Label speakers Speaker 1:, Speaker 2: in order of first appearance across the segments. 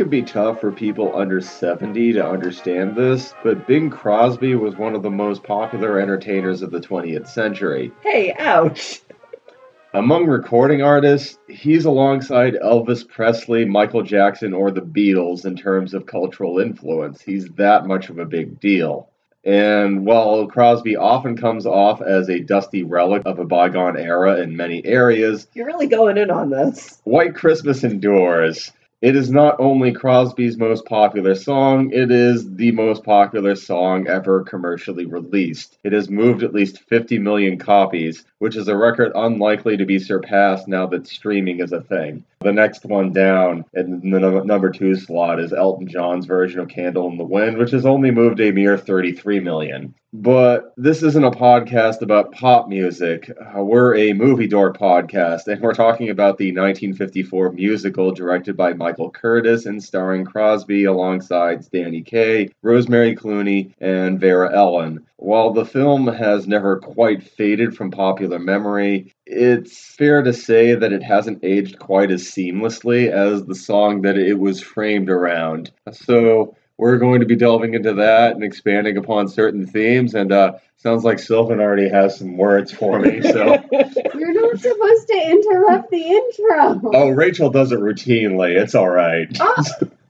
Speaker 1: could be tough for people under 70 to understand this, but Bing Crosby was one of the most popular entertainers of the 20th century.
Speaker 2: Hey, ouch.
Speaker 1: Among recording artists, he's alongside Elvis Presley, Michael Jackson, or the Beatles in terms of cultural influence. He's that much of a big deal. And while Crosby often comes off as a dusty relic of a bygone era in many areas,
Speaker 2: You're really going in on this.
Speaker 1: White Christmas endures. It is not only Crosby's most popular song, it is the most popular song ever commercially released. It has moved at least 50 million copies, which is a record unlikely to be surpassed now that streaming is a thing. The next one down in the number two slot is Elton John's version of Candle in the Wind, which has only moved a mere 33 million. But this isn't a podcast about pop music. Uh, we're a movie door podcast, and we're talking about the 1954 musical directed by Michael Curtiz and starring Crosby alongside Danny Kaye, Rosemary Clooney, and Vera Ellen. While the film has never quite faded from popular memory, it's fair to say that it hasn't aged quite as seamlessly as the song that it was framed around. So, we're going to be delving into that and expanding upon certain themes. And uh, sounds like Sylvan already has some words for me. So,
Speaker 3: You're not supposed to interrupt the intro.
Speaker 1: oh, Rachel does it routinely. It's all right.
Speaker 3: Oh,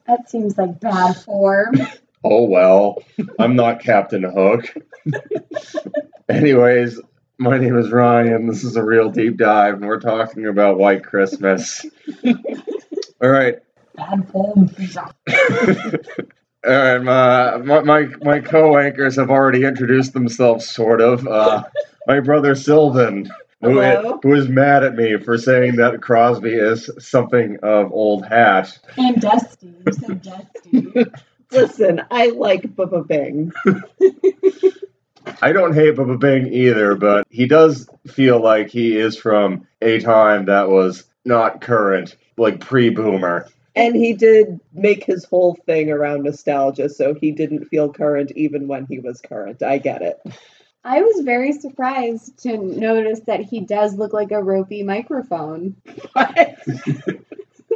Speaker 3: that seems like bad form.
Speaker 1: Oh well, I'm not Captain Hook. Anyways, my name is Ryan. This is a real deep dive, and we're talking about White Christmas. All right.
Speaker 3: Bad form, pizza.
Speaker 1: All right, my my my, my co-anchors have already introduced themselves, sort of. Uh, my brother Sylvan, who,
Speaker 2: Hello.
Speaker 1: who is mad at me for saying that Crosby is something of old hat.
Speaker 3: And Dusty. You said Dusty.
Speaker 2: Listen, I like Bubba Bing.
Speaker 1: I don't hate Bubba Bing either, but he does feel like he is from a time that was not current, like pre-boomer.
Speaker 2: And he did make his whole thing around nostalgia, so he didn't feel current even when he was current. I get it.
Speaker 3: I was very surprised to notice that he does look like a ropey microphone. What?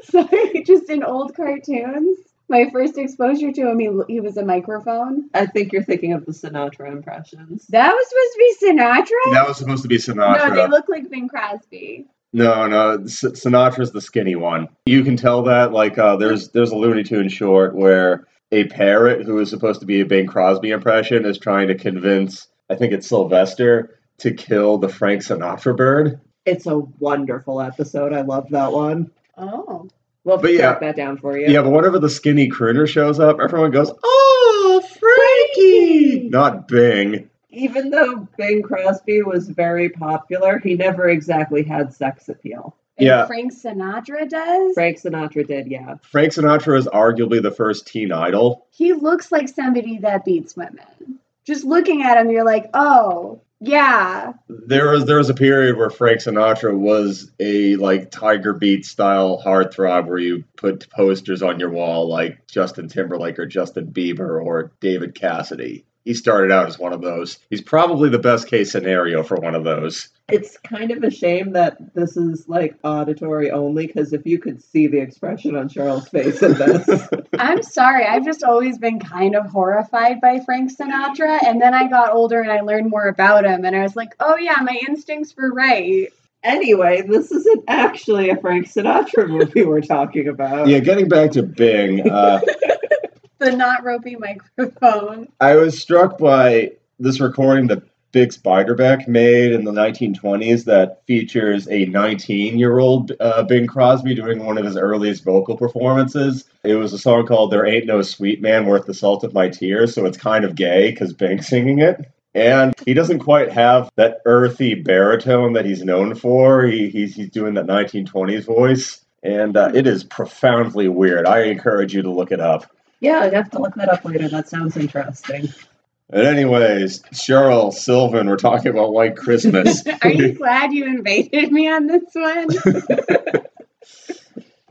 Speaker 3: Sorry, just in old cartoons. My first exposure to him, he, he was a microphone.
Speaker 2: I think you're thinking of the Sinatra impressions.
Speaker 3: That was supposed to be Sinatra?
Speaker 1: That was supposed to be Sinatra.
Speaker 3: No, they look like Bing Crosby.
Speaker 1: No, no, S- Sinatra's the skinny one. You can tell that. Like, uh, there's there's a Looney Tune short where a parrot who is supposed to be a Bing Crosby impression is trying to convince, I think it's Sylvester, to kill the Frank Sinatra bird.
Speaker 2: It's a wonderful episode. I love that one.
Speaker 3: Oh.
Speaker 2: We'll
Speaker 1: But yeah.
Speaker 2: that down for you.
Speaker 1: Yeah, but whenever the skinny crooner shows up, everyone goes, "Oh, Frankie!" Not Bing.
Speaker 2: Even though Bing Crosby was very popular, he never exactly had sex appeal.
Speaker 3: And
Speaker 1: Yeah.
Speaker 3: Frank Sinatra does?
Speaker 2: Frank Sinatra did, yeah.
Speaker 1: Frank Sinatra is arguably the first teen idol.
Speaker 3: He looks like somebody that beats women. Just looking at him, you're like, oh, yeah.
Speaker 1: There was there was a period where Frank Sinatra was a like Tiger Beat style heartthrob where you put posters on your wall like Justin Timberlake or Justin Bieber or David Cassidy. He started out as one of those. He's probably the best case scenario for one of those.
Speaker 2: It's kind of a shame that this is like auditory only because if you could see the expression on Charles' face in this,
Speaker 3: I'm sorry. I've just always been kind of horrified by Frank Sinatra. And then I got older and I learned more about him. And I was like, oh, yeah, my instincts were right.
Speaker 2: anyway, this isn't actually a Frank Sinatra movie we're talking about.
Speaker 1: Yeah, getting back to Bing, uh,
Speaker 3: The not ropey microphone.
Speaker 1: I was struck by this recording that Bix Beiderbecke made in the 1920s that features a 19 year old uh, Bing Crosby doing one of his earliest vocal performances. It was a song called There Ain't No Sweet Man Worth the Salt of My Tears, so it's kind of gay because Bing's singing it. And he doesn't quite have that earthy baritone that he's known for. He, he's, he's doing that 1920s voice. And uh, it is profoundly weird. I encourage you to look it up.
Speaker 2: Yeah, I'd have to look that up later. That sounds interesting.
Speaker 1: And anyways, Cheryl, Sylvan, we're talking about White Christmas.
Speaker 3: Are you glad you invaded me on this one?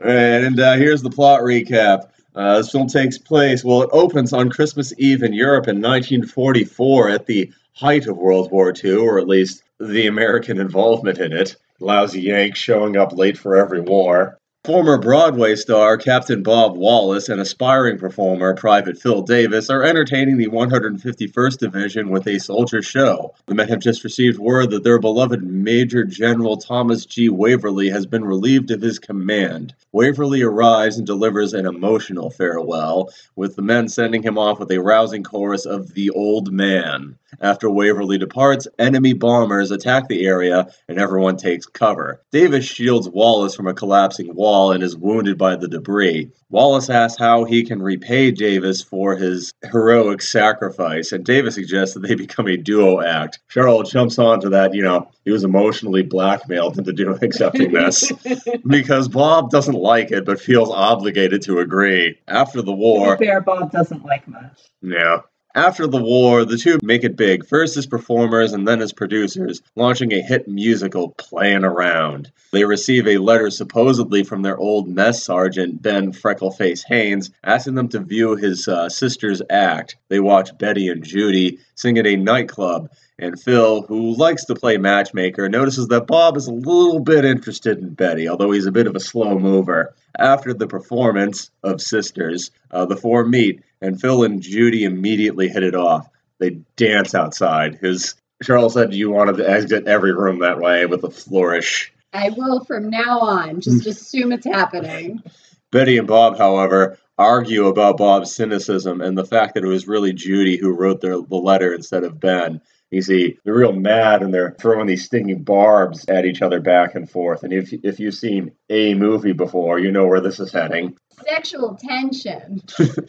Speaker 1: and uh, here's the plot recap. Uh, this film takes place, well, it opens on Christmas Eve in Europe in 1944 at the height of World War II, or at least the American involvement in it. Lousy Yanks showing up late for every war. Former Broadway star Captain Bob Wallace and aspiring performer Private Phil Davis are entertaining the 151st Division with a soldier show. The men have just received word that their beloved Major General Thomas G. Waverly has been relieved of his command. Waverly arrives and delivers an emotional farewell, with the men sending him off with a rousing chorus of The Old Man. After Waverly departs, enemy bombers attack the area and everyone takes cover. Davis shields Wallace from a collapsing wall and is wounded by the debris. Wallace asks how he can repay Davis for his heroic sacrifice, and Davis suggests that they become a duo act. Cheryl jumps onto that, you know, he was emotionally blackmailed into doing accepting this because Bob doesn't like it but feels obligated to agree. After the war,
Speaker 2: fair, Bob doesn't like much.
Speaker 1: yeah. After the war, the two make it big, first as performers and then as producers, launching a hit musical, Playing Around. They receive a letter supposedly from their old mess sergeant, Ben Freckleface Haynes, asking them to view his uh, sister's act. They watch Betty and Judy sing at a nightclub, and Phil, who likes to play matchmaker, notices that Bob is a little bit interested in Betty, although he's a bit of a slow mover. After the performance of Sisters, uh, the four meet, and Phil and Judy immediately hit it off. They dance outside. His Charles said you wanted to exit every room that way with a flourish.
Speaker 3: I will from now on. Just assume it's happening.
Speaker 1: Betty and Bob, however, argue about Bob's cynicism and the fact that it was really Judy who wrote their, the letter instead of Ben. You see, they're real mad and they're throwing these stinging barbs at each other back and forth. And if if you've seen a movie before, you know where this is heading.
Speaker 3: Sexual tension.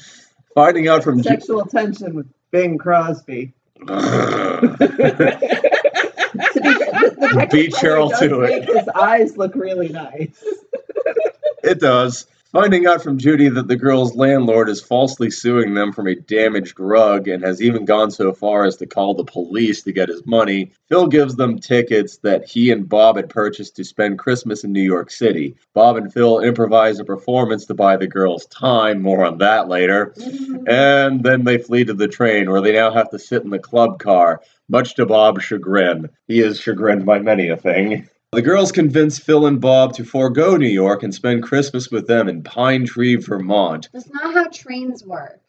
Speaker 1: Finding out from Ju-
Speaker 2: Sexual tension with Bing Crosby.
Speaker 1: Ugh.
Speaker 2: To be fair, the, the text
Speaker 1: Beat Cheryl to it.
Speaker 2: make His eyes look really nice.
Speaker 1: It does. Finding out from Judy that the girl's landlord is falsely suing them from a damaged rug and has even gone so far as to call the police to get his money, Phil gives them tickets that he and Bob had purchased to spend Christmas in New York City. Bob and Phil improvise a performance to buy the girls time, more on that later, and then they flee to the train where they now have to sit in the club car, much to Bob's chagrin. He is chagrined by many a thing. The girls convince Phil and Bob to forego New York and spend Christmas with them in Pine Tree, Vermont,
Speaker 3: That's not how trains work.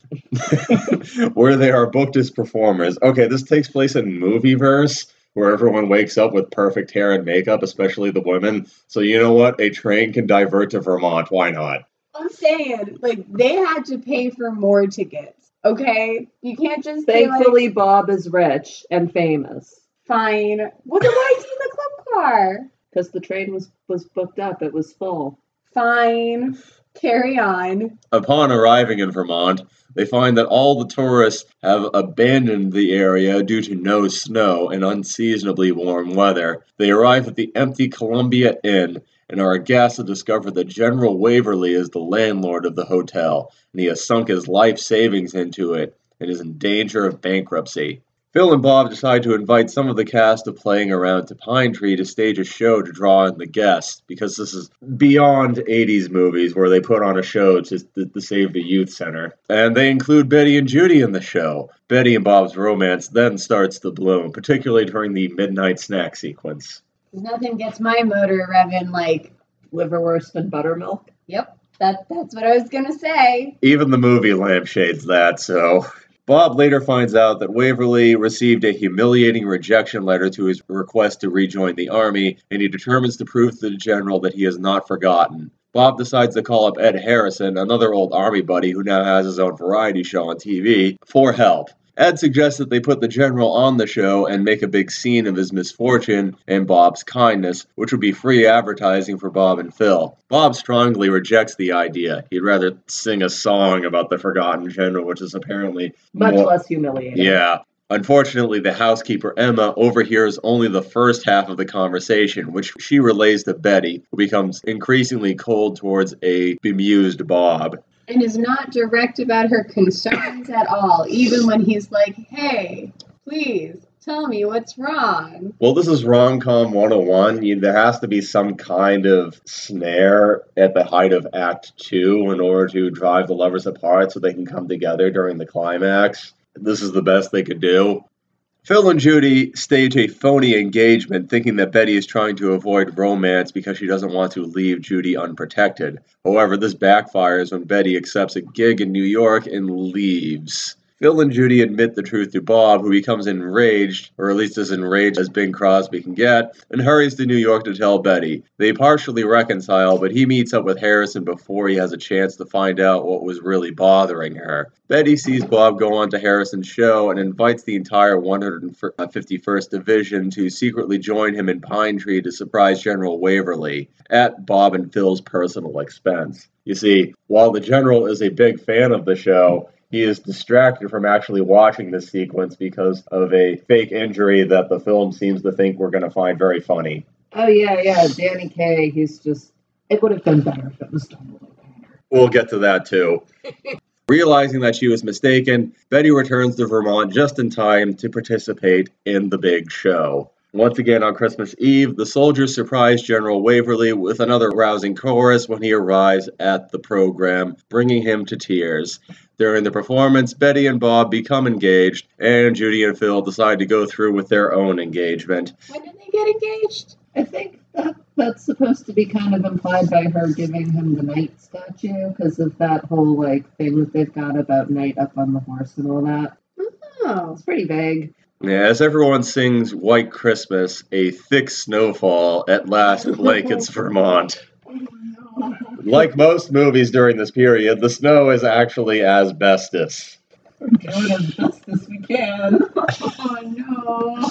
Speaker 1: where they are booked as performers. Okay, this takes place in Movieverse, where everyone wakes up with perfect hair and makeup, especially the women. So you know what? A train can divert to Vermont. Why not?
Speaker 3: I'm saying, like, they had to pay for more tickets. Okay? You can't just say, like,
Speaker 2: Thankfully, Bob is rich and famous
Speaker 3: fine. What then I is he in the club car?
Speaker 2: Because the train was was booked up. It was full.
Speaker 3: Fine. Carry on.
Speaker 1: Upon arriving in Vermont, they find that all the tourists have abandoned the area due to no snow and unseasonably warm weather. They arrive at the empty Columbia Inn and are aghast to discover that General Waverly is the landlord of the hotel, and he has sunk his life savings into it and is in danger of bankruptcy. Phil and Bob decide to invite some of the cast of Playing Around to Pine Tree to stage a show to draw in the guests, because this is beyond 80s movies where they put on a show to, to, to save the youth center. And they include Betty and Judy in the show. Betty and Bob's romance then starts to bloom, particularly during the midnight snack sequence.
Speaker 3: Nothing gets my motor revving like,
Speaker 2: Liverwurst and buttermilk.
Speaker 3: yep, that, that's what I was going to say.
Speaker 1: Even the movie lampshades that, so. Bob later finds out that Waverly received a humiliating rejection letter to his request to rejoin the army, and he determines to prove to the general that he has not forgotten. Bob decides to call up Ed Harrison, another old army buddy who now has his own variety show on TV, for help. Ed suggests that they put the general on the show and make a big scene of his misfortune and Bob's kindness, which would be free advertising for Bob and Phil. Bob strongly rejects the idea. He'd rather sing a song about the forgotten general, which is apparently
Speaker 2: Much
Speaker 1: more-
Speaker 2: less humiliating.
Speaker 1: yeah. Unfortunately, the housekeeper Emma overhears only the first half of the conversation, which she relays to Betty, who becomes increasingly cold towards a bemused Bob.
Speaker 3: And is not direct about her concerns at all, even when he's like, hey, please tell me what's wrong.
Speaker 1: Well, this is rom com 101. You, there has to be some kind of snare at the height of Act 2 in order to drive the lovers apart so they can come together during the climax. This is the best they could do. Phil and Judy stage a phony engagement, thinking that Betty is trying to avoid romance because she doesn't want to leave Judy unprotected. However, this backfires when Betty accepts a gig in New York and leaves. Phil and Judy admit the truth to Bob, who becomes enraged, or at least as enraged as Bing Crosby can get, and hurries to New York to tell Betty. They partially reconcile, but he meets up with Harrison before he has a chance to find out what was really bothering her. Betty sees Bob go on to Harrison's show and invites the entire 151st Division to secretly join him in Pine Tree to surprise General Waverly at Bob and Phil's personal expense. You see, while the General is a big fan of the show, he is distracted from actually watching this sequence because of a fake injury that the film seems to think we're going to find very funny.
Speaker 2: Oh yeah, yeah. Danny Kaye. He's just. It would have been better if it was Donald O'Connor.
Speaker 1: We'll get to that too. Realizing that she was mistaken, Betty returns to Vermont just in time to participate in the big show. Once again on Christmas Eve, the soldiers surprise General Waverly with another rousing chorus when he arrives at the program, bringing him to tears. During the performance, Betty and Bob become engaged, and Judy and Phil decide to go through with their own engagement.
Speaker 3: When did they get engaged?
Speaker 2: I think that that's supposed to be kind of implied by her giving him the knight statue because of that whole like thing that they've got about knight up on the horse and all that.
Speaker 3: Oh.
Speaker 2: It's pretty vague.
Speaker 1: Yeah, as everyone sings White Christmas, a thick snowfall at last blankets Vermont. Like most movies during this period, the snow is actually asbestos.
Speaker 2: We're doing as best as we can.
Speaker 3: Oh no.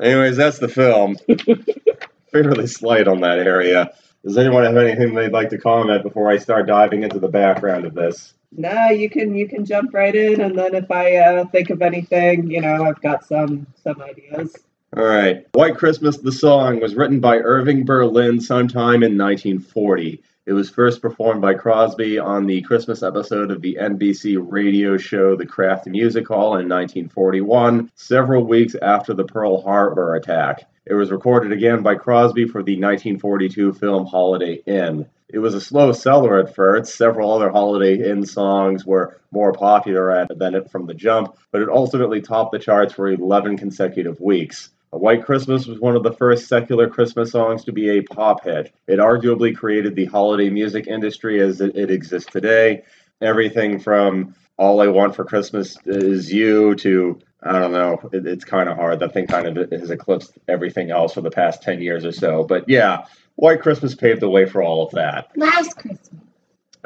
Speaker 1: Anyways, that's the film. Fairly slight on that area. Does anyone have anything they'd like to comment before I start diving into the background of this?
Speaker 2: No, you can you can jump right in, and then if I uh, think of anything, you know, I've got some some ideas.
Speaker 1: All right. White Christmas, the song, was written by Irving Berlin sometime in 1940. It was first performed by Crosby on the Christmas episode of the NBC radio show The Kraft Music Hall in 1941, several weeks after the Pearl Harbor attack. It was recorded again by Crosby for the 1942 film Holiday Inn. It was a slow seller at first. Several other Holiday Inn songs were more popular at, than it from the jump, but it ultimately topped the charts for 11 consecutive weeks. A White Christmas was one of the first secular Christmas songs to be a pop hit. It arguably created the holiday music industry as it, it exists today. Everything from All I Want for Christmas Is You to, I don't know, it, it's kind of hard. That thing kind of has eclipsed everything else for the past 10 years or so. But yeah, White Christmas paved the way for all of that.
Speaker 3: Last Christmas.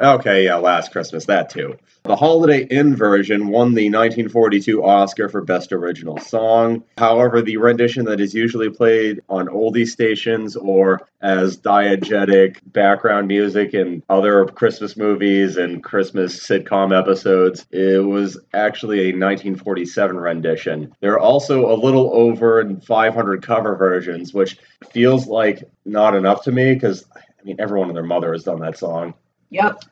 Speaker 1: Okay, yeah, Last Christmas, that too. The Holiday Inn version won the 1942 Oscar for Best Original Song. However, the rendition that is usually played on oldie stations or as diegetic background music in other Christmas movies and Christmas sitcom episodes, it was actually a 1947 rendition. There are also a little over 500 cover versions, which feels like not enough to me because, I mean, everyone and their mother has done that song.
Speaker 2: Yep.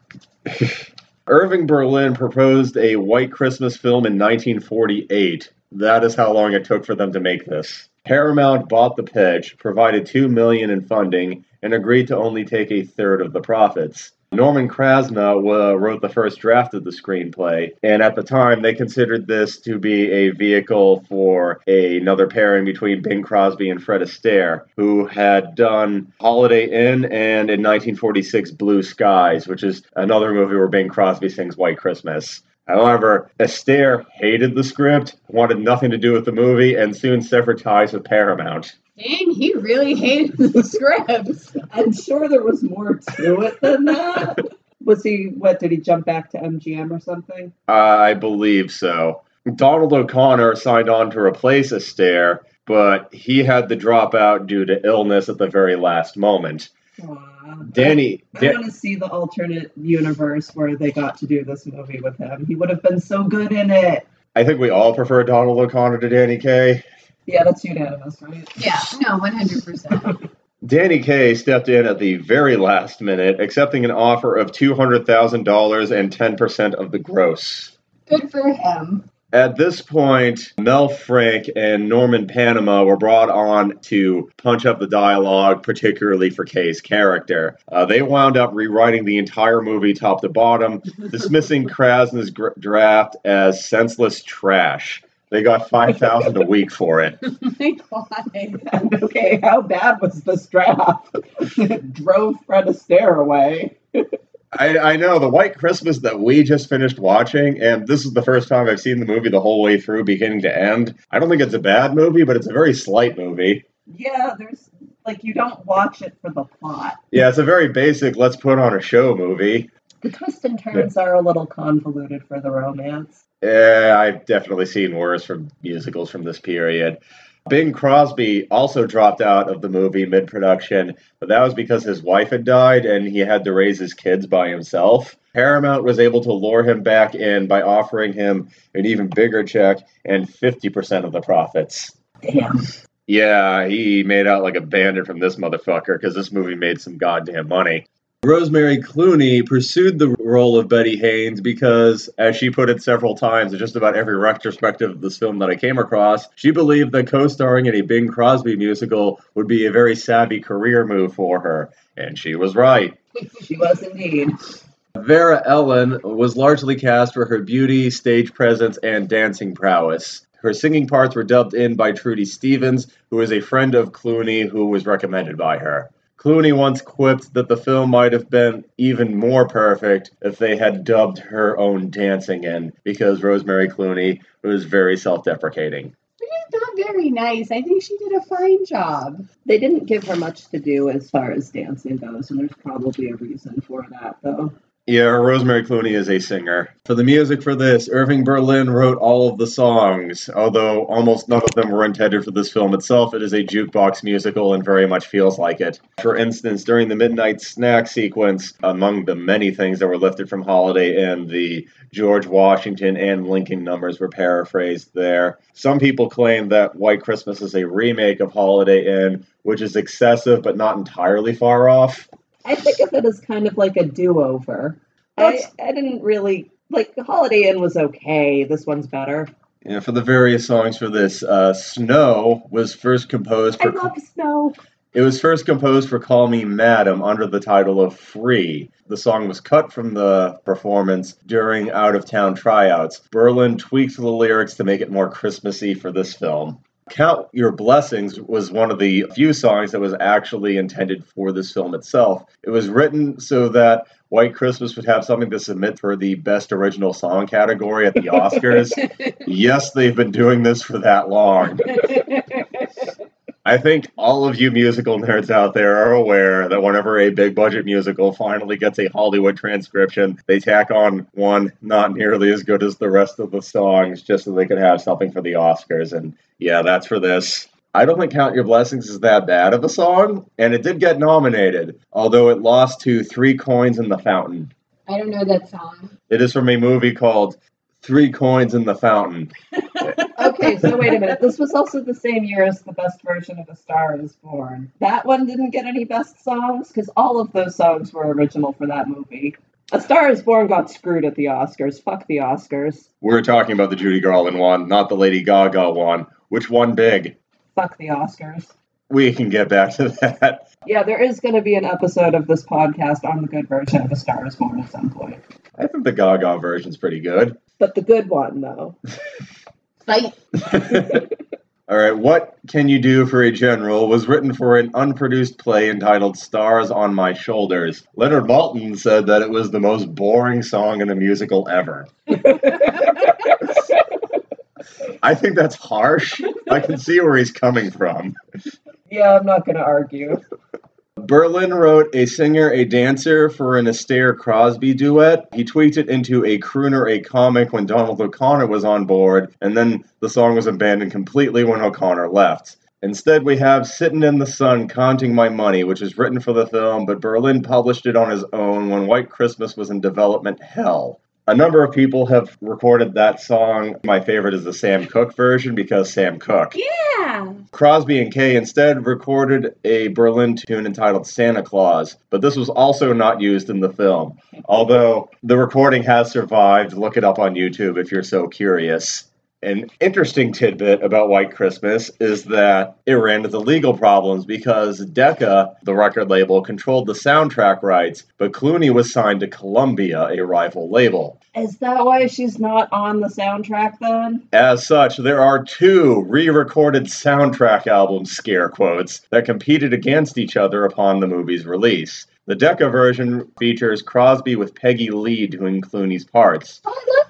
Speaker 1: Irving Berlin proposed a White Christmas film in 1948. That is how long it took for them to make this. Paramount bought the pitch, provided 2 million in funding, and agreed to only take a third of the profits. Norman Krasna uh, wrote the first draft of the screenplay, and at the time they considered this to be a vehicle for a, another pairing between Bing Crosby and Fred Astaire, who had done Holiday Inn and in 1946 Blue Skies, which is another movie where Bing Crosby sings White Christmas. However, Astaire hated the script, wanted nothing to do with the movie, and soon severed ties with Paramount.
Speaker 3: Dang, he really hated the scripts.
Speaker 2: I'm sure there was more to it than that. Was he, what, did he jump back to MGM or something?
Speaker 1: I believe so. Donald O'Connor signed on to replace Astaire, but he had to drop out due to illness at the very last moment.
Speaker 2: Aw.
Speaker 1: Danny,
Speaker 2: I
Speaker 1: Dan-
Speaker 2: want to see the alternate universe where they got to do this movie with him. He would have been so good in it.
Speaker 1: I think we all prefer Donald O'Connor to Danny Kaye.
Speaker 2: Yeah, that's unanimous, right?
Speaker 3: Yeah, no, 100%.
Speaker 1: Danny Kaye stepped in at the very last minute, accepting an offer of $200,000 and 10% of the gross.
Speaker 3: Good for him.
Speaker 1: At this point, Mel Frank and Norman Panama were brought on to punch up the dialogue, particularly for Kaye's character. Uh, they wound up rewriting the entire movie top to bottom, dismissing Krasna's gr- draft as senseless trash. They got five thousand a week for it.
Speaker 3: My god.
Speaker 2: okay, how bad was the draft? it drove Fred Astaire away.
Speaker 1: I, I know the White Christmas that we just finished watching, and this is the first time I've seen the movie the whole way through, beginning to end. I don't think it's a bad movie, but it's a very slight movie.
Speaker 2: Yeah, there's like you don't watch it for the plot.
Speaker 1: Yeah, it's a very basic let's put on a show movie.
Speaker 2: The twists and turns are a little convoluted for the romance.
Speaker 1: Yeah, I've definitely seen worse from musicals from this period. Bing Crosby also dropped out of the movie mid production, but that was because his wife had died and he had to raise his kids by himself. Paramount was able to lure him back in by offering him an even bigger check and 50% of the profits.
Speaker 2: Damn.
Speaker 1: Yeah, he made out like a bandit from this motherfucker because this movie made some goddamn money. Rosemary Clooney pursued the role of Betty Haynes because, as she put it several times in just about every retrospective of this film that I came across, she believed that co starring in a Bing Crosby musical would be a very savvy career move for her. And she was right.
Speaker 2: She was indeed.
Speaker 1: Vera Ellen was largely cast for her beauty, stage presence, and dancing prowess. Her singing parts were dubbed in by Trudy Stevens, who is a friend of Clooney who was recommended by her. Clooney once quipped that the film might have been even more perfect if they had dubbed her own dancing in, because Rosemary Clooney was very self deprecating.
Speaker 3: She's not very nice. I think she did a fine job.
Speaker 2: They didn't give her much to do as far as dancing goes, and there's probably a reason for that, though.
Speaker 1: Yeah, Rosemary Clooney is a singer. For the music for this, Irving Berlin wrote all of the songs, although almost none of them were intended for this film itself. It is a jukebox musical and very much feels like it. For instance, during the midnight snack sequence, among the many things that were lifted from Holiday Inn, the George Washington and Lincoln numbers were paraphrased there. Some people claim that White Christmas is a remake of Holiday Inn, which is excessive but not entirely far off.
Speaker 2: I think of it as kind of like a do-over. I, I didn't really like Holiday Inn was okay. This one's better.
Speaker 1: Yeah, for the various songs for this, uh, Snow was first composed
Speaker 2: I
Speaker 1: for.
Speaker 2: love snow.
Speaker 1: It was first composed for Call Me Madam under the title of Free. The song was cut from the performance during out of town tryouts. Berlin tweaked the lyrics to make it more Christmassy for this film. Count Your Blessings was one of the few songs that was actually intended for this film itself. It was written so that White Christmas would have something to submit for the Best Original Song category at the Oscars. yes, they've been doing this for that long. I think all of you musical nerds out there are aware that whenever a big budget musical finally gets a Hollywood transcription, they tack on one not nearly as good as the rest of the songs just so they could have something for the Oscars. And yeah, that's for this. I don't think Count Your Blessings is that bad of a song, and it did get nominated, although it lost to Three Coins in the Fountain.
Speaker 3: I don't know that song.
Speaker 1: It is from a movie called Three Coins in the Fountain.
Speaker 2: Okay, so wait a minute. This was also the same year as the best version of A Star Is Born. That one didn't get any best songs because all of those songs were original for that movie. A Star Is Born got screwed at the Oscars. Fuck the Oscars.
Speaker 1: We're talking about the Judy Garland one, not the Lady Gaga one. Which one big?
Speaker 2: Fuck the Oscars.
Speaker 1: We can get back to that.
Speaker 2: Yeah, there is going to be an episode of this podcast on the good version of A Star Is Born at some point.
Speaker 1: I think the Gaga version's pretty good.
Speaker 2: But the good one, though.
Speaker 3: Fight.
Speaker 1: All right, What Can You Do for a General was written for an unproduced play entitled Stars on My Shoulders. Leonard Maltin said that it was the most boring song in a musical ever. I think that's harsh. I can see where he's coming from.
Speaker 2: Yeah, I'm not going to argue.
Speaker 1: Berlin wrote a singer, a dancer for an Astaire Crosby duet. He tweaked it into a crooner, a comic when Donald O'Connor was on board, and then the song was abandoned completely when O'Connor left. Instead, we have Sittin' in the Sun Counting My Money, which is written for the film, but Berlin published it on his own when White Christmas was in development hell. A number of people have recorded that song. My favorite is the Sam Cooke version because Sam Cooke.
Speaker 3: Yeah.
Speaker 1: Crosby and Kaye instead recorded a Berlin tune entitled Santa Claus, but this was also not used in the film. Although the recording has survived, look it up on YouTube if you're so curious. An interesting tidbit about White Christmas is that it ran into legal problems because Decca, the record label, controlled the soundtrack rights, but Clooney was signed to Columbia, a rival label.
Speaker 2: Is that why she's not on the soundtrack then?
Speaker 1: As such, there are two re recorded soundtrack albums, scare quotes, that competed against each other upon the movie's release. The Decca version features Crosby with Peggy Lee doing Clooney's parts.
Speaker 3: Oh,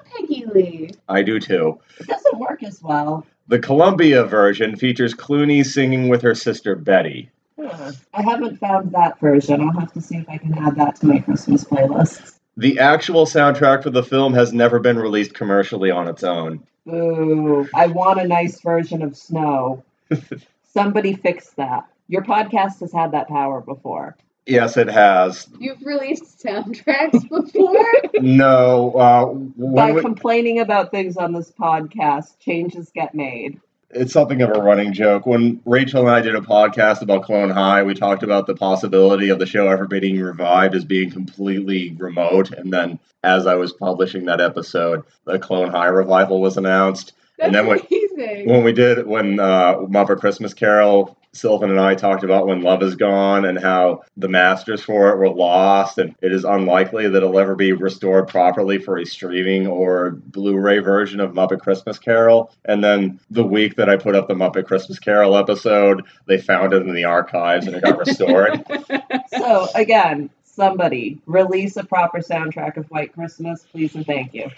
Speaker 3: I love Peggy Lee.
Speaker 1: I do too.
Speaker 2: It doesn't work as well.
Speaker 1: The Columbia version features Clooney singing with her sister Betty.
Speaker 2: Huh. I haven't found that version. I'll have to see if I can add that to my Christmas playlists.
Speaker 1: The actual soundtrack for the film has never been released commercially on its own.
Speaker 2: Ooh, I want a nice version of Snow. Somebody fix that. Your podcast has had that power before.
Speaker 1: Yes, it has.
Speaker 3: You've released soundtracks before?
Speaker 1: No, uh,
Speaker 2: By
Speaker 1: we-
Speaker 2: complaining about things on this podcast, changes get made.
Speaker 1: it's something of a running joke. When Rachel and I did a podcast about Clone High, we talked about the possibility of the show ever being revived as being completely remote. And then, as I was publishing that episode, the Clone High revival was announced.
Speaker 3: That's
Speaker 1: And then when-
Speaker 3: amazing.
Speaker 1: When we did, when uh, Muppet Christmas Carol, Sylvan and I talked about when Love is Gone and how the masters for it were lost, and it is unlikely that it'll ever be restored properly for a streaming or Blu-ray version of Muppet Christmas Carol. And then the week that I put up the Muppet Christmas Carol episode, they found it in the archives and it got restored.
Speaker 2: So, again, somebody release a proper soundtrack of White Christmas, please and thank you.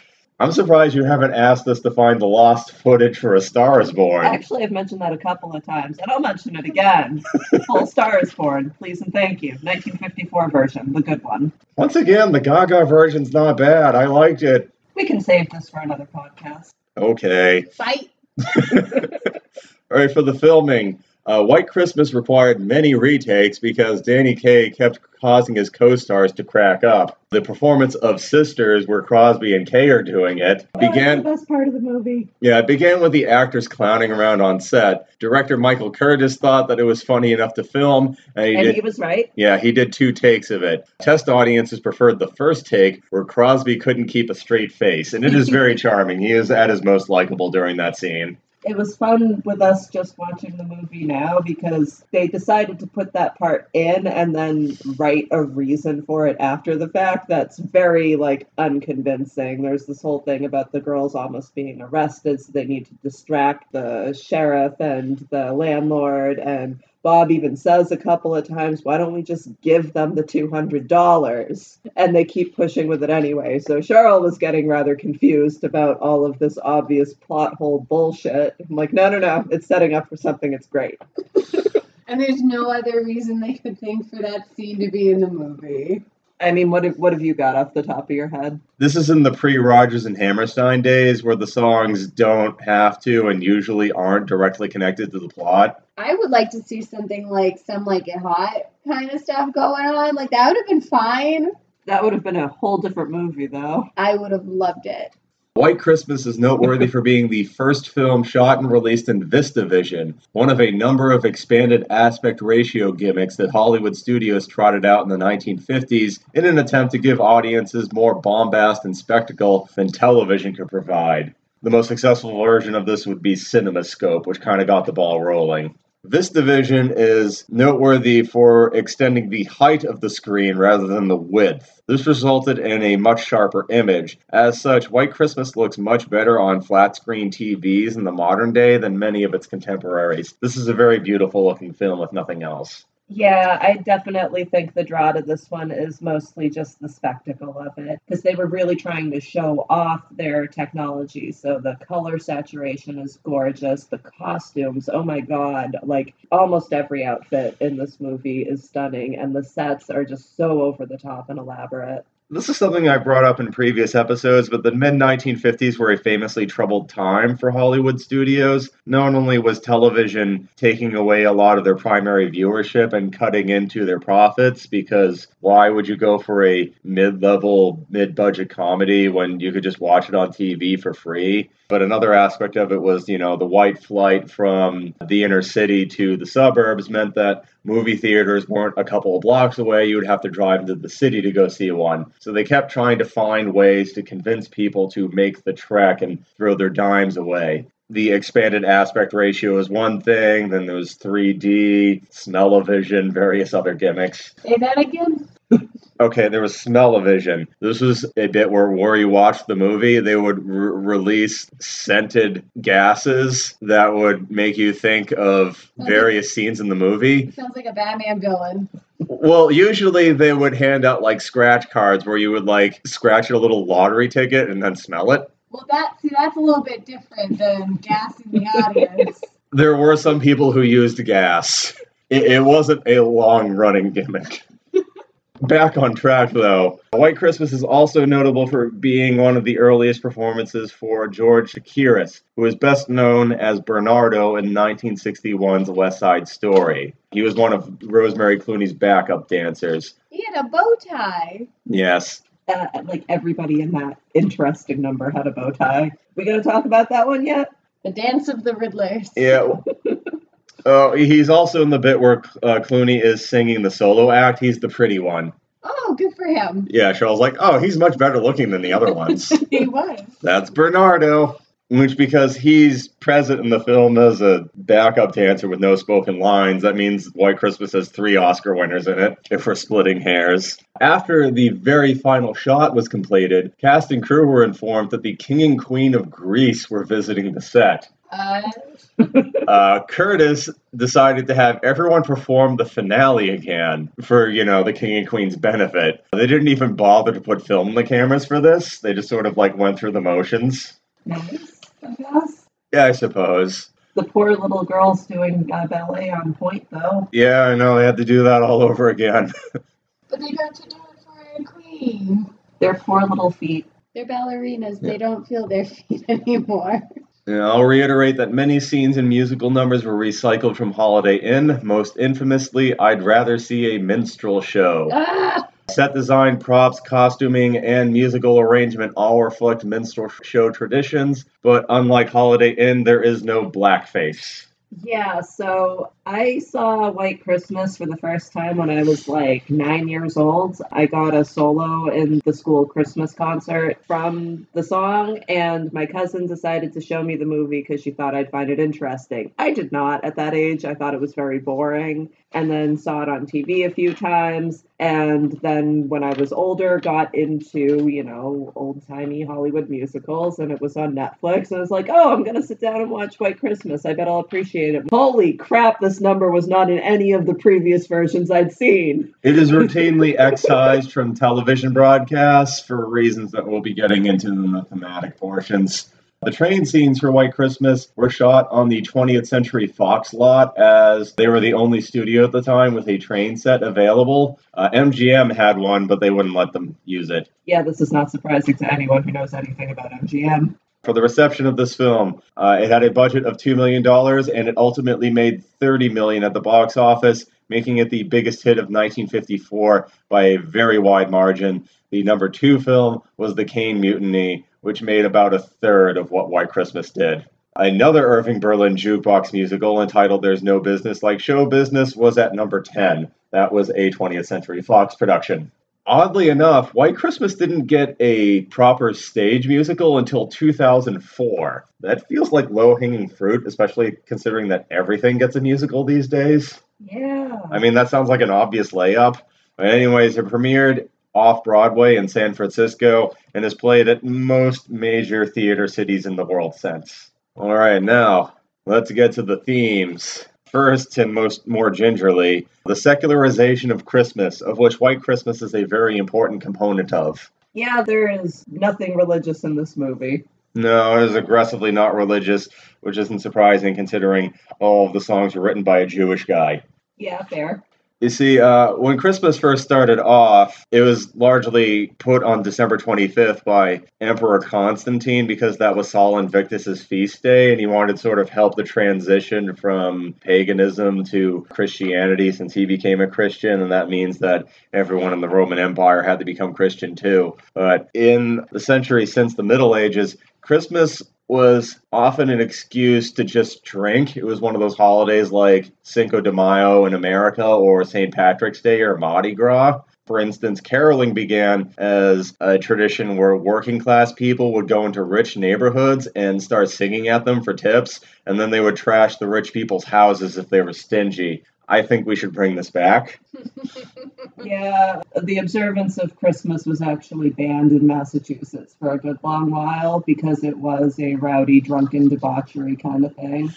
Speaker 1: I'm surprised you haven't asked us to find the lost footage for A Star Is Born.
Speaker 2: Actually, I've mentioned that a couple of times, and I'll mention it again. Full Star is Born, please and thank you. 1954 version, the good one.
Speaker 1: Once again, the Gaga version's not bad. I liked it.
Speaker 2: We can save this for another podcast.
Speaker 1: Okay.
Speaker 3: Fight.
Speaker 1: All right, for the filming, uh, White Christmas required many retakes because Danny Kaye kept causing his co-stars to crack up. The performance of Sisters, where Crosby and Kaye are doing it,
Speaker 2: Oh,
Speaker 1: began.
Speaker 2: the best part of the movie.
Speaker 1: Yeah, it began with the actors clowning around on set. Director Michael Curtiz thought that it was funny enough to film, and he
Speaker 2: And
Speaker 1: did.
Speaker 2: he was right.
Speaker 1: Yeah, he did two takes of it. Test audiences preferred the first take, where Crosby couldn't keep a straight face, and it is very charming. He is at his most likable during that scene.
Speaker 2: It was fun with us just watching the movie now because they decided to put that part in and then write a reason for it after the fact that's very like unconvincing. There's this whole thing about the girls almost being arrested, so they need to distract the sheriff and the landlord and Bob even says a couple of times, why don't we just give them the $200? And they keep pushing with it anyway. So Cheryl was getting rather confused about all of this obvious plot hole bullshit. I'm like, no, no, no. It's setting up for something. It's great.
Speaker 3: And there's no other reason they could think for that scene to be in the movie.
Speaker 2: I mean, what have, what have you got off the top of your head?
Speaker 1: This is in the pre Rodgers and Hammerstein days where the songs don't have to and usually aren't directly connected to the plot.
Speaker 3: I would like to see something like some like it hot kind of stuff going on. Like that would have been fine.
Speaker 2: That would have been a whole different movie, though.
Speaker 3: I would have loved it.
Speaker 1: White Christmas is noteworthy for being the first film shot and released in VistaVision, one of a number of expanded aspect ratio gimmicks that Hollywood studios trotted out in the 1950s in an attempt to give audiences more bombast and spectacle than television could provide. The most successful version of this would be CinemaScope, which kind of got the ball rolling. VistaVision is noteworthy for extending the height of the screen rather than the width. This resulted in a much sharper image. As such, White Christmas looks much better on flat screen TVs in the modern day than many of its contemporaries. This is a very beautiful looking film, if nothing else.
Speaker 2: Yeah, I definitely think the draw to this one is mostly just the spectacle of it because they were really trying to show off their technology. So the color saturation is gorgeous. The costumes, oh my god, like almost every outfit in this movie is stunning, and the sets are just so over the top and elaborate.
Speaker 1: This is something I brought up in previous episodes, but the mid 1950s were a famously troubled time for Hollywood studios. Not only was television taking away a lot of their primary viewership and cutting into their profits, because why would you go for a mid level, mid budget comedy when you could just watch it on TV for free? But another aspect of it was, you know, the white flight from the inner city to the suburbs meant that movie theaters weren't a couple of blocks away. You would have to drive into the city to go see one. So they kept trying to find ways to convince people to make the trek and throw their dimes away. The expanded aspect ratio is one thing, then there was 3D, smell-o-vision, various other gimmicks.
Speaker 3: Say that again.
Speaker 1: Okay, there was smell-o-vision. This was a bit where, you watched the movie, they would re- release scented gases that would make you think of various scenes in the movie.
Speaker 3: Sounds like a Batman villain.
Speaker 1: Well, usually they would hand out like scratch cards where you would like scratch a little lottery ticket and then smell it.
Speaker 3: Well, that see, that's a little bit different than gassing the audience.
Speaker 1: There were some people who used gas. It, it wasn't a long running gimmick. Back on track though. White Christmas is also notable for being one of the earliest performances for George Chakiris, who is best known as Bernardo in 1961's West Side Story. He was one of Rosemary Clooney's backup dancers.
Speaker 3: he had a bow tie.
Speaker 1: Yes.
Speaker 2: Uh, like everybody in that interesting number had a bow tie. We gonna talk about that one yet?
Speaker 3: The dance of the Riddlers.
Speaker 1: Yeah. Oh, he's also in the bit where uh, Clooney is singing the solo act. He's the pretty one.
Speaker 3: Oh, good for him.
Speaker 1: Yeah, Charles like, oh, he's much better looking than the other ones.
Speaker 3: He was.
Speaker 1: That's Bernardo. Which, because he's present in the film as a backup dancer with no spoken lines, that means White Christmas has three Oscar winners in it, if we're splitting hairs. After the very final shot was completed, cast and crew were informed that the King and Queen of Greece were visiting the set.
Speaker 3: Uh,
Speaker 1: uh, Curtiz decided to have everyone perform the finale again for, you know, the King and Queen's benefit. They didn't even bother to put film in the cameras for this. They just sort of like went through the motions.
Speaker 2: Nice, I guess.
Speaker 1: Yeah, I suppose.
Speaker 2: The poor little girl's doing uh, ballet on point though.
Speaker 1: Yeah, I know. They had to do that all over again.
Speaker 3: but they got to do it for a queen.
Speaker 2: Their poor little feet.
Speaker 3: They're ballerinas.
Speaker 1: Yeah.
Speaker 3: They don't feel their feet anymore.
Speaker 1: Yeah, I'll reiterate that many scenes and musical numbers were recycled from Holiday Inn. Most infamously, I'd rather see a minstrel show.
Speaker 3: Ah!
Speaker 1: Set design, props, costuming, and musical arrangement all reflect minstrel show traditions, but unlike Holiday Inn, there is no blackface.
Speaker 2: Yeah, so I saw White Christmas for the first time when I was like nine years old. I got a solo in the school Christmas concert from the song, and my cousin decided to show me the movie because she thought I'd find it interesting. I did not at that age. I thought it was very boring, and then saw it on TV a few times. And then when I was older, got into, you know, old timey Hollywood musicals, and it was on Netflix. And I was like, oh, I'm to sit down and watch White Christmas. I bet I'll appreciate it. Holy crap, this number was not in any of the previous versions I'd seen.
Speaker 1: It is routinely excised from television broadcasts for reasons that we'll be getting into in the thematic portions. The train scenes for White Christmas were shot on the 20th Century Fox lot as they were the only studio at the time with a train set available. Uh, MGM had one, but they wouldn't let them use it.
Speaker 2: Yeah, this is not surprising to anyone who knows anything about MGM.
Speaker 1: For the reception of this film, uh, it had a budget of $2 million and it ultimately made 30 million at the box office, making it the biggest hit of 1954 by a very wide margin. The number two film was The Caine Mutiny, which made about a third of what White Christmas did. Another Irving Berlin jukebox musical entitled There's No Business Like Show Business was at number 10. That was a 20th Century Fox production. Oddly enough, White Christmas didn't get a proper stage musical until 2004. That feels like low hanging fruit, especially considering that everything gets a musical these days.
Speaker 2: Yeah.
Speaker 1: I mean, that sounds like an obvious layup. But, anyways, it premiered off Broadway in San Francisco and has played at most major theater cities in the world since. All right, now let's get to the themes. First, and most more gingerly, the secularization of Christmas, of which White Christmas is a very important component of.
Speaker 2: Yeah, there is nothing religious in this movie.
Speaker 1: No, it is aggressively not religious, which isn't surprising considering all of the songs were written by a Jewish guy.
Speaker 2: Yeah, fair.
Speaker 1: You see, uh, when Christmas first started off, it was largely put on December 25th by Emperor Constantine because that was Sol Invictus's feast day, and he wanted to sort of help the transition from paganism to Christianity since he became a Christian, and that means that everyone in the Roman Empire had to become Christian too. But in the century since the Middle Ages, Christmas was often an excuse to just drink. It was one of those holidays like Cinco de Mayo in America or St. Patrick's Day or Mardi Gras. For instance, caroling began as a tradition where working class people would go into rich neighborhoods and start singing at them for tips, and then they would trash the rich people's houses if they were stingy. I think we should bring this back.
Speaker 2: Yeah, the observance of Christmas was actually banned in Massachusetts for a good long while because it was a rowdy, drunken debauchery kind of thing.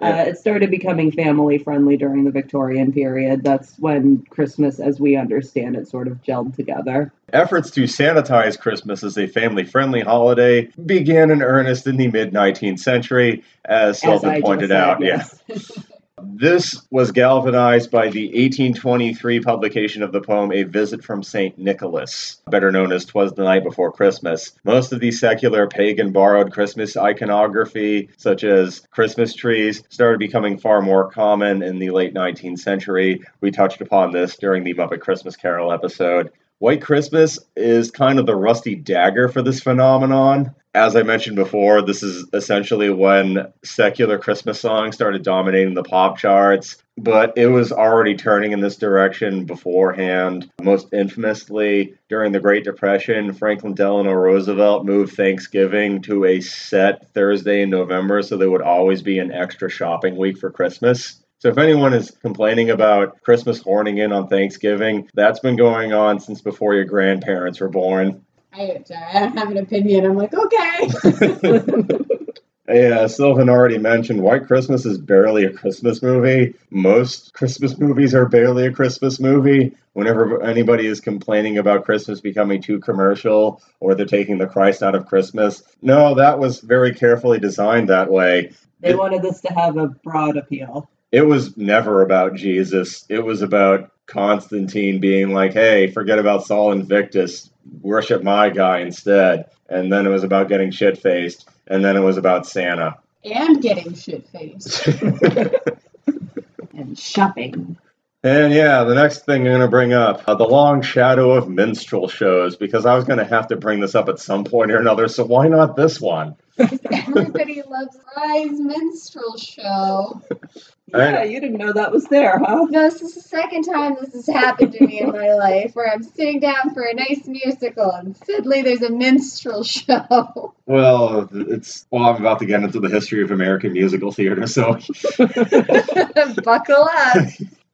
Speaker 1: Yeah.
Speaker 2: Uh, it started becoming family friendly during the Victorian period. That's when Christmas, as we understand it, sort of gelled together.
Speaker 1: Efforts to sanitize Christmas as a family friendly holiday began in earnest in the mid 19th century, as
Speaker 2: I
Speaker 1: pointed
Speaker 2: said,
Speaker 1: out.
Speaker 2: yes.
Speaker 1: Yeah. This was galvanized by the 1823 publication of the poem A Visit from St. Nicholas, better known as Twas the Night Before Christmas. Most of the secular pagan borrowed Christmas iconography, such as Christmas trees, started becoming far more common in the late 19th century. We touched upon this during the Muppet Christmas Carol episode. White Christmas is kind of the rusty dagger for this phenomenon. As I mentioned before, this is essentially when secular Christmas songs started dominating the pop charts, but it was already turning in this direction beforehand. Most infamously, during the Great Depression, Franklin Delano Roosevelt moved Thanksgiving to a set Thursday in November, so there would always be an extra shopping week for Christmas. So if anyone is complaining about Christmas horning in on Thanksgiving, that's been going on since before your grandparents were born.
Speaker 3: I, I don't have an opinion. I'm like, okay.
Speaker 1: Yeah, Sylvan already mentioned White Christmas is barely a Christmas movie. Most Christmas movies are barely a Christmas movie. Whenever anybody is complaining about Christmas becoming too commercial or they're taking the Christ out of Christmas, no, that was very carefully designed that way.
Speaker 2: They wanted this to have a broad appeal.
Speaker 1: It was never about Jesus. It was about Constantine being like, hey, forget about Sol Invictus, worship my guy instead. And then it was about getting shit faced. And then it was about Santa.
Speaker 3: and getting shit faced.
Speaker 2: And shopping.
Speaker 1: And yeah, the next thing I'm going to bring up uh, the long shadow of minstrel shows because I was going to have to bring this up at some point or another, so why not this one?
Speaker 3: Everybody loves Rise Minstrel Show.
Speaker 2: Yeah, you didn't know that was there, huh?
Speaker 3: No, this is the second time this has happened to me in my life where I'm sitting down for a nice musical and suddenly there's a minstrel show.
Speaker 1: Well, it's well, I'm about to get into the history of American musical theater, so
Speaker 3: Buckle up.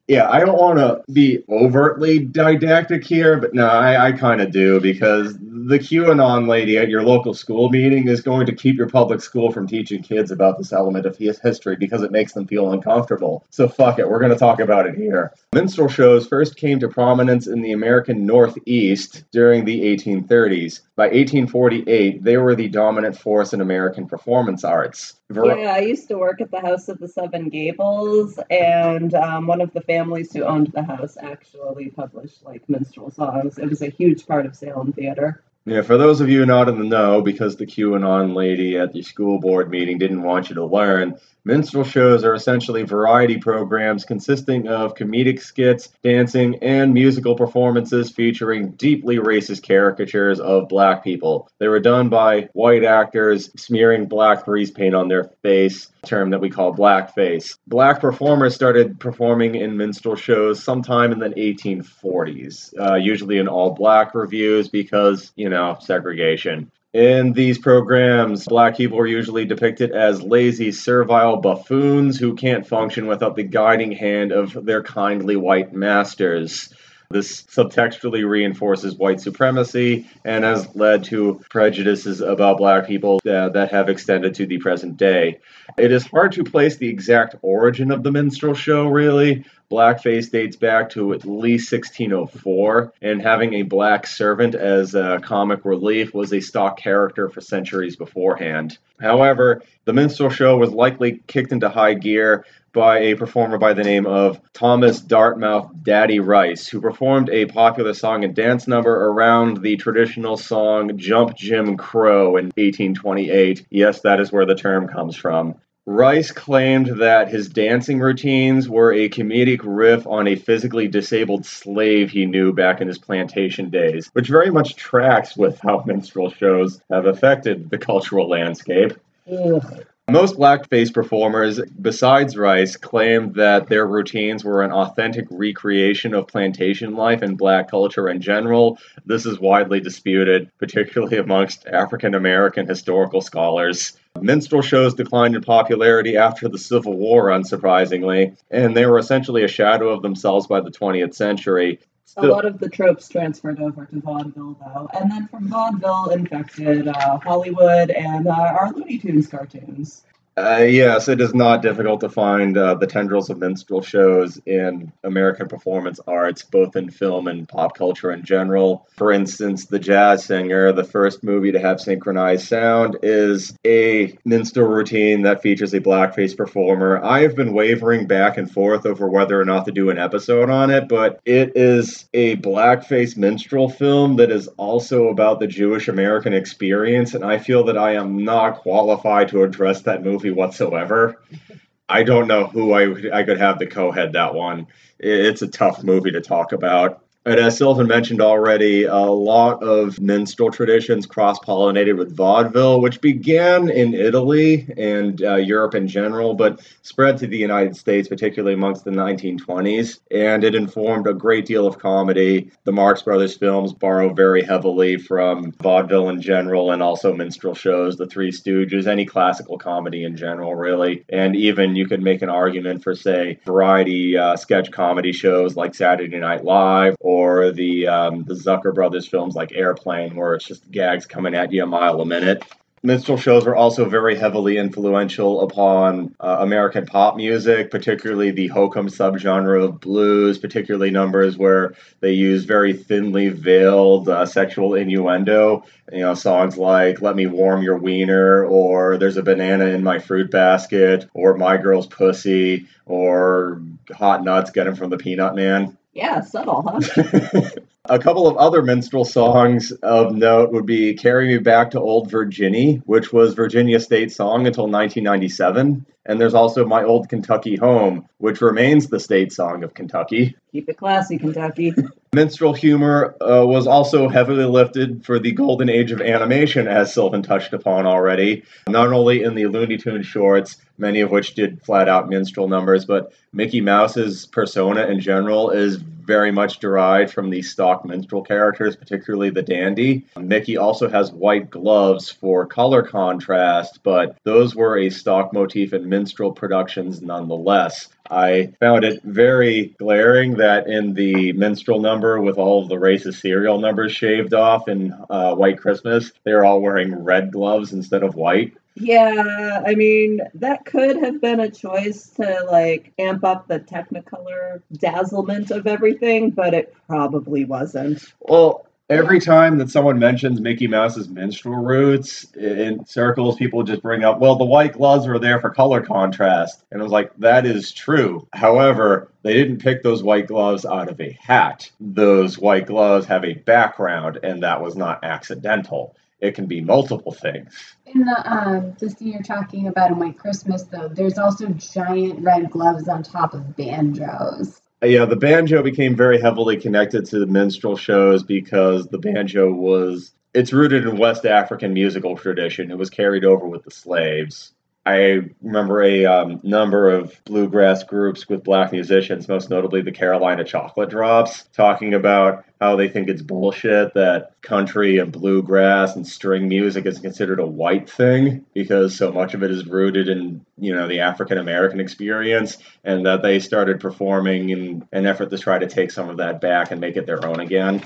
Speaker 1: Yeah, I don't want to be overtly didactic here, but no, I, I kind of do because the QAnon lady at your local school meeting is going to keep your public school from teaching kids about this element of history because it makes them feel uncomfortable. So fuck it, we're going to talk about it here. Minstrel shows first came to prominence in the American Northeast during the 1830s. By 1848, they were the dominant force in American performance arts. Var-
Speaker 2: Yeah, I used to work at the House of the Seven Gables, and um, one of the families who owned the house actually published like minstrel songs. It was a huge part of Salem theater.
Speaker 1: Yeah, for those of you not in the know, because the QAnon lady at the school board meeting didn't want you to learn, minstrel shows are essentially variety programs consisting of comedic skits, dancing, and musical performances featuring deeply racist caricatures of black people. They were done by white actors smearing black grease paint on their face, a term that we call blackface. Black performers started performing in minstrel shows sometime in the 1840s, uh, usually in all black revues because, you know, segregation. In these programs, black people are usually depicted as lazy, servile buffoons who can't function without the guiding hand of their kindly white masters. This subtextually reinforces white supremacy and has led to prejudices about black people uh, that have extended to the present day. It is hard to place the exact origin of the minstrel show, really. Blackface dates back to at least 1604, and having a black servant as a comic relief was a stock character for centuries beforehand. However, the minstrel show was likely kicked into high gear by a performer by the name of Thomas Dartmouth Daddy Rice, who performed a popular song and dance number around the traditional song Jump Jim Crow in 1828. Yes, that is where the term comes from. Rice claimed that his dancing routines were a comedic riff on a physically disabled slave he knew back in his plantation days, which very much tracks with how minstrel shows have affected the cultural landscape.
Speaker 2: Ugh.
Speaker 1: Most blackface performers, besides Rice, claimed that their routines were an authentic recreation of plantation life and black culture in general. This is widely disputed, particularly amongst African American historical scholars. Minstrel shows declined in popularity after the Civil War, unsurprisingly, and they were essentially a shadow of themselves by the 20th century.
Speaker 2: A lot of the tropes transferred over to vaudeville, though, and then from vaudeville infected uh, Hollywood and uh, our Looney Tunes cartoons.
Speaker 1: Uh, yes, it is not difficult to find uh, the tendrils of minstrel shows in American performance arts, both in film and pop culture in general. For instance, The Jazz Singer, the first movie to have synchronized sound, is a minstrel routine that features a blackface performer. I have been wavering back and forth over whether or not to do an episode on it, but it is a blackface minstrel film that is also about the Jewish American experience, and I feel that I am not qualified to address that movie whatsoever. I don't know who I I could have to co-head that one. It's a tough movie to talk about. And as Sylvan mentioned already, a lot of minstrel traditions cross pollinated with vaudeville, which began in Italy and uh, Europe in general, but spread to the United States, particularly amongst the 1920s. And it informed a great deal of comedy. The Marx Brothers films borrow very heavily from vaudeville in general and also minstrel shows, The Three Stooges, any classical comedy in general, really. And even you could make an argument for, say, variety uh, sketch comedy shows like Saturday Night Live or or the um, the Zucker brothers films like Airplane, where it's just gags coming at you a mile a minute. Minstrel shows were also very heavily influential upon uh, American pop music, particularly the hokum subgenre of blues, particularly numbers where they use very thinly veiled uh, sexual innuendo. You know, songs like Let Me Warm Your Wiener, or There's a Banana in My Fruit Basket, or My Girl's Pussy, or Hot Nuts, Get 'em from the Peanut Man.
Speaker 2: Yeah, subtle, huh?
Speaker 1: A couple of other minstrel songs of note would be Carry Me Back to Old Virginia, which was Virginia state song until 1997. And there's also My Old Kentucky Home, which remains the state song of Kentucky.
Speaker 2: Keep it classy, Kentucky.
Speaker 1: Minstrel humor uh, was also heavily lifted for the golden age of animation, as Sylvan touched upon already. Not only in the Looney Tunes shorts, many of which did flat out minstrel numbers, but Mickey Mouse's persona in general is very much derived from the stock minstrel characters, particularly the dandy. Mickey also has white gloves for color contrast, but those were a stock motif in minstrel productions nonetheless. I found it very glaring that in the minstrel number, with all of the racist serial numbers shaved off in uh, White Christmas, they're all wearing red gloves instead of white.
Speaker 2: Yeah, I mean, that could have been a choice to like amp up the technicolor dazzlement of everything, but it probably wasn't.
Speaker 1: Well, every time that someone mentions Mickey Mouse's minstrel roots in circles, people just bring up, well, the white gloves were there for color contrast. And I was like, that is true. However, they didn't pick those white gloves out of a hat. Those white gloves have a background, and that was not accidental. It can be multiple things.
Speaker 3: In the um, the scene you're talking about in White Christmas, though, there's also giant red gloves on top of banjos.
Speaker 1: Yeah, the banjo became very heavily connected to the minstrel shows because the banjo was it's rooted in West African musical tradition. It was carried over with the slaves. I remember a um, number of bluegrass groups with black musicians, most notably the Carolina Chocolate Drops, talking about how they think it's bullshit that country and bluegrass and string music is considered a white thing because so much of it is rooted in you know the African American experience, and that they started performing in an effort to try to take some of that back and make it their own again.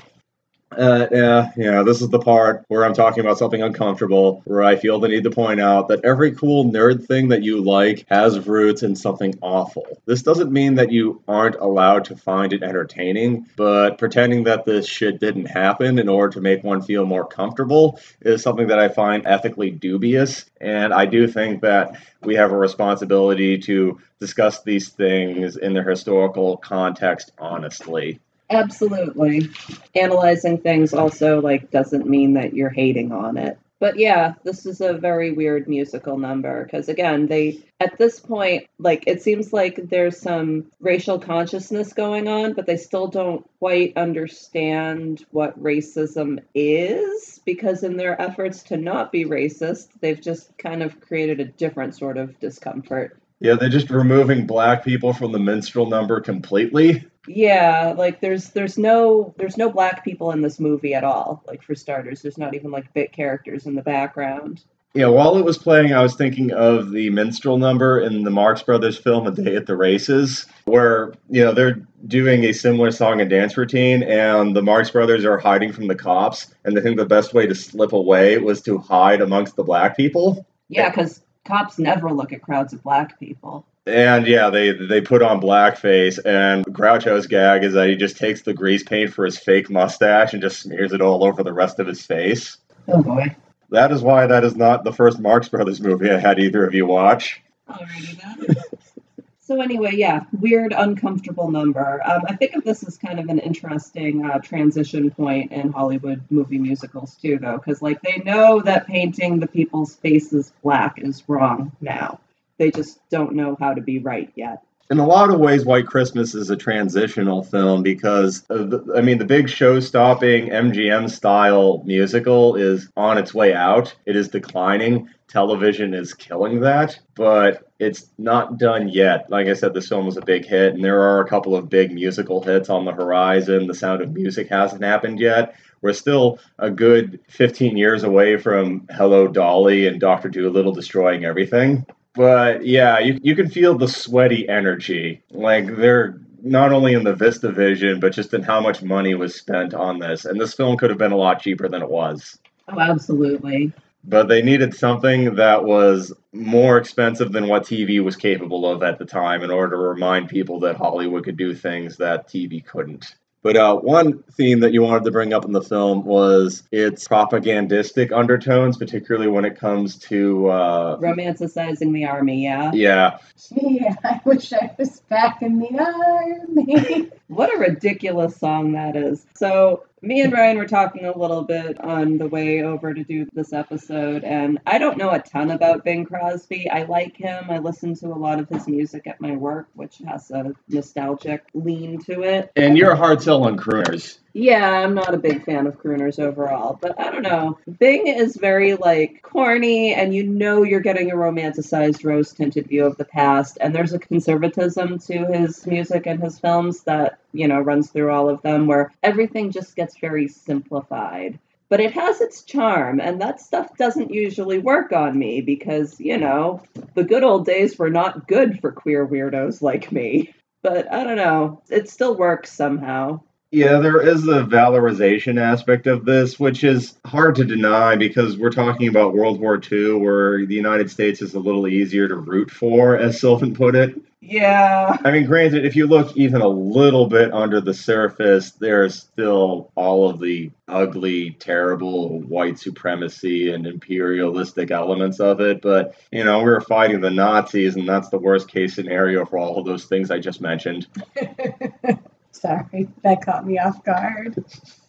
Speaker 1: Uh, yeah, yeah, this is the part where I'm talking about something uncomfortable, where I feel the need to point out that every cool nerd thing that you like has roots in something awful. This doesn't mean that you aren't allowed to find it entertaining, but pretending that this shit didn't happen in order to make one feel more comfortable is something that I find ethically dubious. And I do think that we have a responsibility to discuss these things in their historical context honestly.
Speaker 2: Absolutely. Analyzing things also like doesn't mean that you're hating on it. But yeah, this is a very weird musical number because again, they at this point, like it seems like there's some racial consciousness going on, but they still don't quite understand what racism is because in their efforts to not be racist, they've just kind of created a different sort of discomfort.
Speaker 1: Yeah, they're just removing black people from the minstrel number completely.
Speaker 2: Yeah, like there's there's no there's no black people in this movie at all. Like for starters, there's not even like bit characters in the background.
Speaker 1: Yeah, while it was playing, I was thinking of the minstrel number in the Marx Brothers film A Day at the Races, where, you know, they're doing a similar song and dance routine, and the Marx Brothers are hiding from the cops, and they think the best way to slip away was to hide amongst the black people.
Speaker 2: Yeah, because cops never look at crowds of black people.
Speaker 1: And yeah, they they put on blackface, and Groucho's gag is that he just takes the grease paint for his fake mustache and just smears it all over the rest of his face.
Speaker 2: Oh boy.
Speaker 1: That is why that is not the first Marx Brothers movie I had either of you watch.
Speaker 2: Alrighty so anyway, yeah, weird, uncomfortable number. Um, I think of this as kind of an interesting uh, transition point in Hollywood movie musicals too, though, because like they know that painting the people's faces black is wrong now. They just don't know how to be right yet
Speaker 1: in a lot of ways, White Christmas is a transitional film because, I mean, the big show-stopping MGM style musical is on its way out. It is declining. Television is killing that, but it's not done yet. Like I said, this film was a big hit, and there are a couple of big musical hits on the horizon. The Sound of Music hasn't happened yet. We're still a good 15 years away from Hello Dolly and Dr. Dolittle destroying everything. But yeah, you you can feel the sweaty energy. Like they're not only in the VistaVision, but just in how much money was spent on this. And this film could have been a lot cheaper than it was.
Speaker 2: Oh, absolutely.
Speaker 1: But they needed something that was more expensive than what TV was capable of at the time in order to remind people that Hollywood could do things that TV couldn't. But uh, one theme that you wanted to bring up in the film was its propagandistic undertones, particularly when it comes to uh,
Speaker 2: romanticizing the army. Yeah.
Speaker 1: Yeah.
Speaker 3: Gee, I wish I was back in the army.
Speaker 2: what a ridiculous song that is. So me and Ryan were talking a little bit on the way over to do this episode, and I don't know a ton about Bing Crosby. I like him. I listen to a lot of his music at my work, which has a nostalgic lean to it.
Speaker 1: And you're a hard sell on crooners.
Speaker 2: Yeah, I'm not a big fan of crooners overall, but I don't know. Bing is very like corny, and you know you're getting a romanticized, rose tinted view of the past, and there's a conservatism to his music and his films that, you know, runs through all of them where everything just gets very simplified. But it has its charm, and that stuff doesn't usually work on me because, you know, the good old days were not good for queer weirdos like me. But I don't know, it still works somehow.
Speaker 1: Yeah, there is a valorization aspect of this, which is hard to deny because we're talking about World War II, where the United States is a little easier to root for, as Sylvan put it.
Speaker 2: Yeah.
Speaker 1: I mean, granted, if you look even a little bit under the surface, there's still all of the ugly, terrible white supremacy and imperialistic elements of it. But, you know, we were fighting the Nazis, and that's the worst case scenario for all of those things I just mentioned.
Speaker 3: Sorry, that caught me off guard.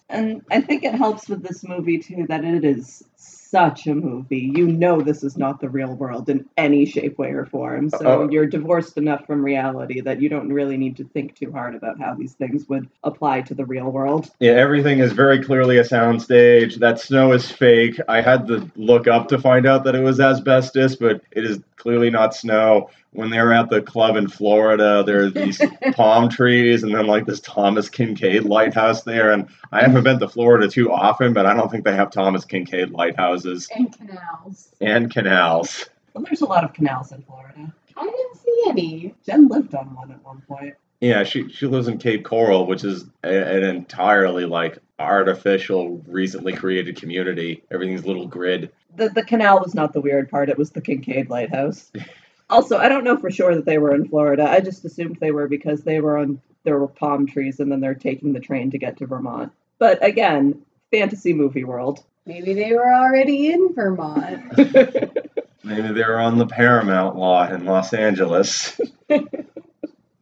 Speaker 2: And I think it helps with this movie too that it is such a movie. You know this is not the real world in any shape, way, or form. So uh, you're divorced enough from reality that you don't really need to think too hard about how these things would apply to the real world.
Speaker 1: Yeah, everything is very clearly a soundstage. That snow is fake. I had to look up to find out that it was asbestos, but it is clearly not snow when they were at the club in Florida, there are these palm trees and then like this Thomas Kinkade lighthouse there. And I haven't been to Florida too often, but I don't think they have Thomas Kinkade lighthouses.
Speaker 3: And canals.
Speaker 1: And canals.
Speaker 2: Well, there's a lot of canals in Florida.
Speaker 3: I didn't see any.
Speaker 2: Jen lived on one at one point.
Speaker 1: Yeah, she she lives in Cape Coral, which is a, an entirely like artificial, recently created community. Everything's little grid.
Speaker 2: The the canal was not the weird part; it was the Kinkade Lighthouse. Also, I don't know for sure that they were in Florida. I just assumed they were because they were on there were palm trees and then they're taking the train to get to Vermont. But again, fantasy movie world.
Speaker 3: Maybe they were already in Vermont.
Speaker 1: Maybe they were on the Paramount lot in Los Angeles.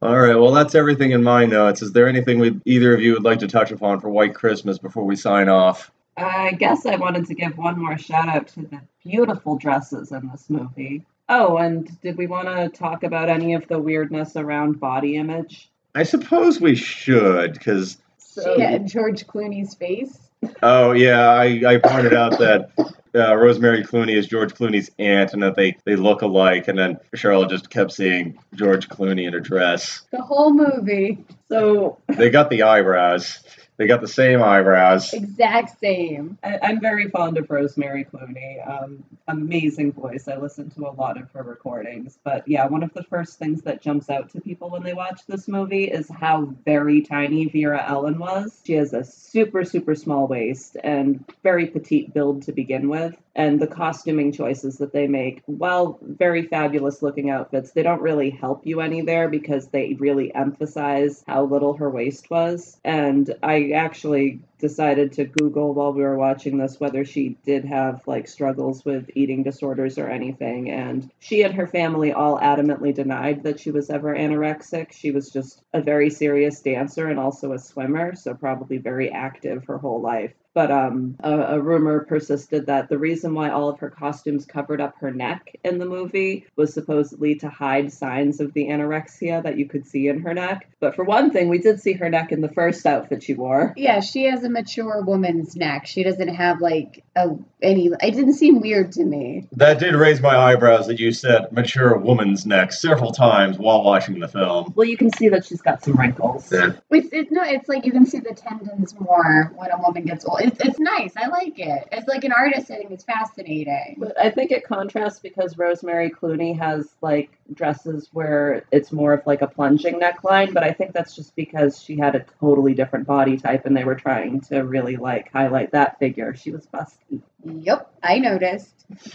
Speaker 1: All right, well, that's everything in my notes. Is there anything we either of you would like to touch upon for White Christmas before we sign off?
Speaker 2: I guess I wanted to give one more shout out to the beautiful dresses in this movie. Oh, and did we want to talk about any of the weirdness around body image?
Speaker 1: I suppose we should, because
Speaker 2: So,
Speaker 3: yeah, George Clooney's face.
Speaker 1: oh yeah, I, I pointed out that uh, Rosemary Clooney is George Clooney's aunt, and that they they look alike. And then Charlotte just kept seeing George Clooney in a dress.
Speaker 3: The whole movie.
Speaker 2: so
Speaker 1: They got the eyebrows. They got the same eyebrows.
Speaker 3: Exact same.
Speaker 2: I, I'm very fond of Rosemary Clooney. Um, amazing voice. I listen to a lot of her recordings. But yeah, one of the first things that jumps out to people when they watch this movie is how very tiny Vera Ellen was. She has a super, super small waist and very petite build to begin with. And the costuming choices that they make, while very fabulous looking outfits, they don't really help you any there because they really emphasize how little her waist was. And I actually decided to Google while we were watching this whether she did have like struggles with eating disorders or anything. And she and her family all adamantly denied that she was ever anorexic. She was just a very serious dancer and also a swimmer, so probably very active her whole life. But um, a, a rumor persisted that the reason why all of her costumes covered up her neck in the movie was supposedly to hide signs of the anorexia that you could see in her neck. But for one thing, we did see her neck in the first outfit she wore.
Speaker 3: Yeah, she has a mature woman's neck. She doesn't have like a any. It didn't seem weird to me.
Speaker 1: That did raise my eyebrows that you said mature woman's neck several times while watching the film.
Speaker 2: Well, you can see that she's got some wrinkles.
Speaker 1: Yeah.
Speaker 3: It's, it's no, it's like you can see the tendons more when a woman gets old. It's, it's nice. I like it. It's like an artist. I think it's fascinating.
Speaker 2: But I think it contrasts because Rosemary Clooney has like dresses where it's more of like a plunging neckline, but I think that's just because she had a totally different body type and they were trying to really like highlight that figure. She was busty.
Speaker 3: Yep, I noticed.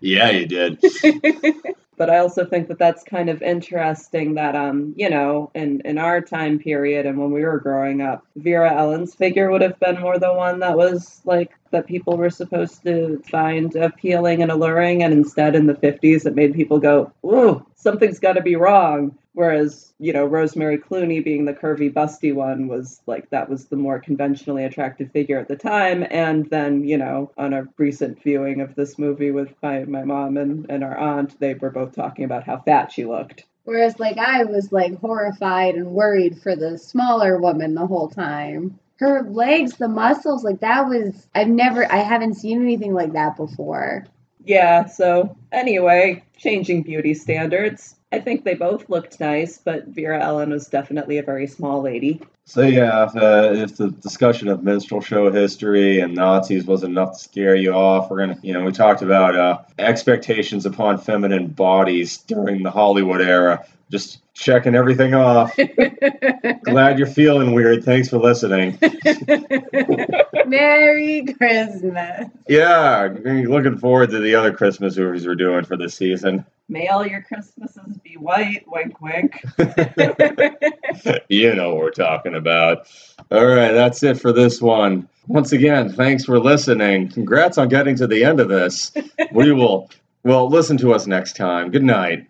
Speaker 1: yeah, you did.
Speaker 2: but I also think that that's kind of interesting that um you know in in our time period and when we were growing up Vera Ellen's figure would have been more the one that was like that people were supposed to find appealing and alluring and instead in the 50s it made people go ooh something's got to be wrong whereas you know Rosemary Clooney being the curvy busty one was like that was the more conventionally attractive figure at the time and then you know on a recent viewing of this movie with my, my mom and, and our aunt they were both talking about how fat she looked
Speaker 3: Whereas, like, I was like horrified and worried for the smaller woman the whole time. Her legs, the muscles, like that was. I've never, I haven't seen anything like that before.
Speaker 2: Yeah so anyway changing beauty standards i think they both looked nice but vera ellen was definitely a very small lady
Speaker 1: So yeah, if, uh, if the discussion of minstrel show history and Nazis was enough to scare you off, we're gonna, you know, we talked about uh, expectations upon feminine bodies during the Hollywood era. Just checking everything off. Glad you're feeling weird. Thanks for listening.
Speaker 3: Merry Christmas.
Speaker 1: Yeah, looking forward to the other Christmas movies we're doing for this season.
Speaker 2: may all your christmases be white wink wink
Speaker 1: you know what we're talking about. All right, that's it for this one. Once again, thanks for listening. Congrats on getting to the end of this. We will well listen to us next time. Good night.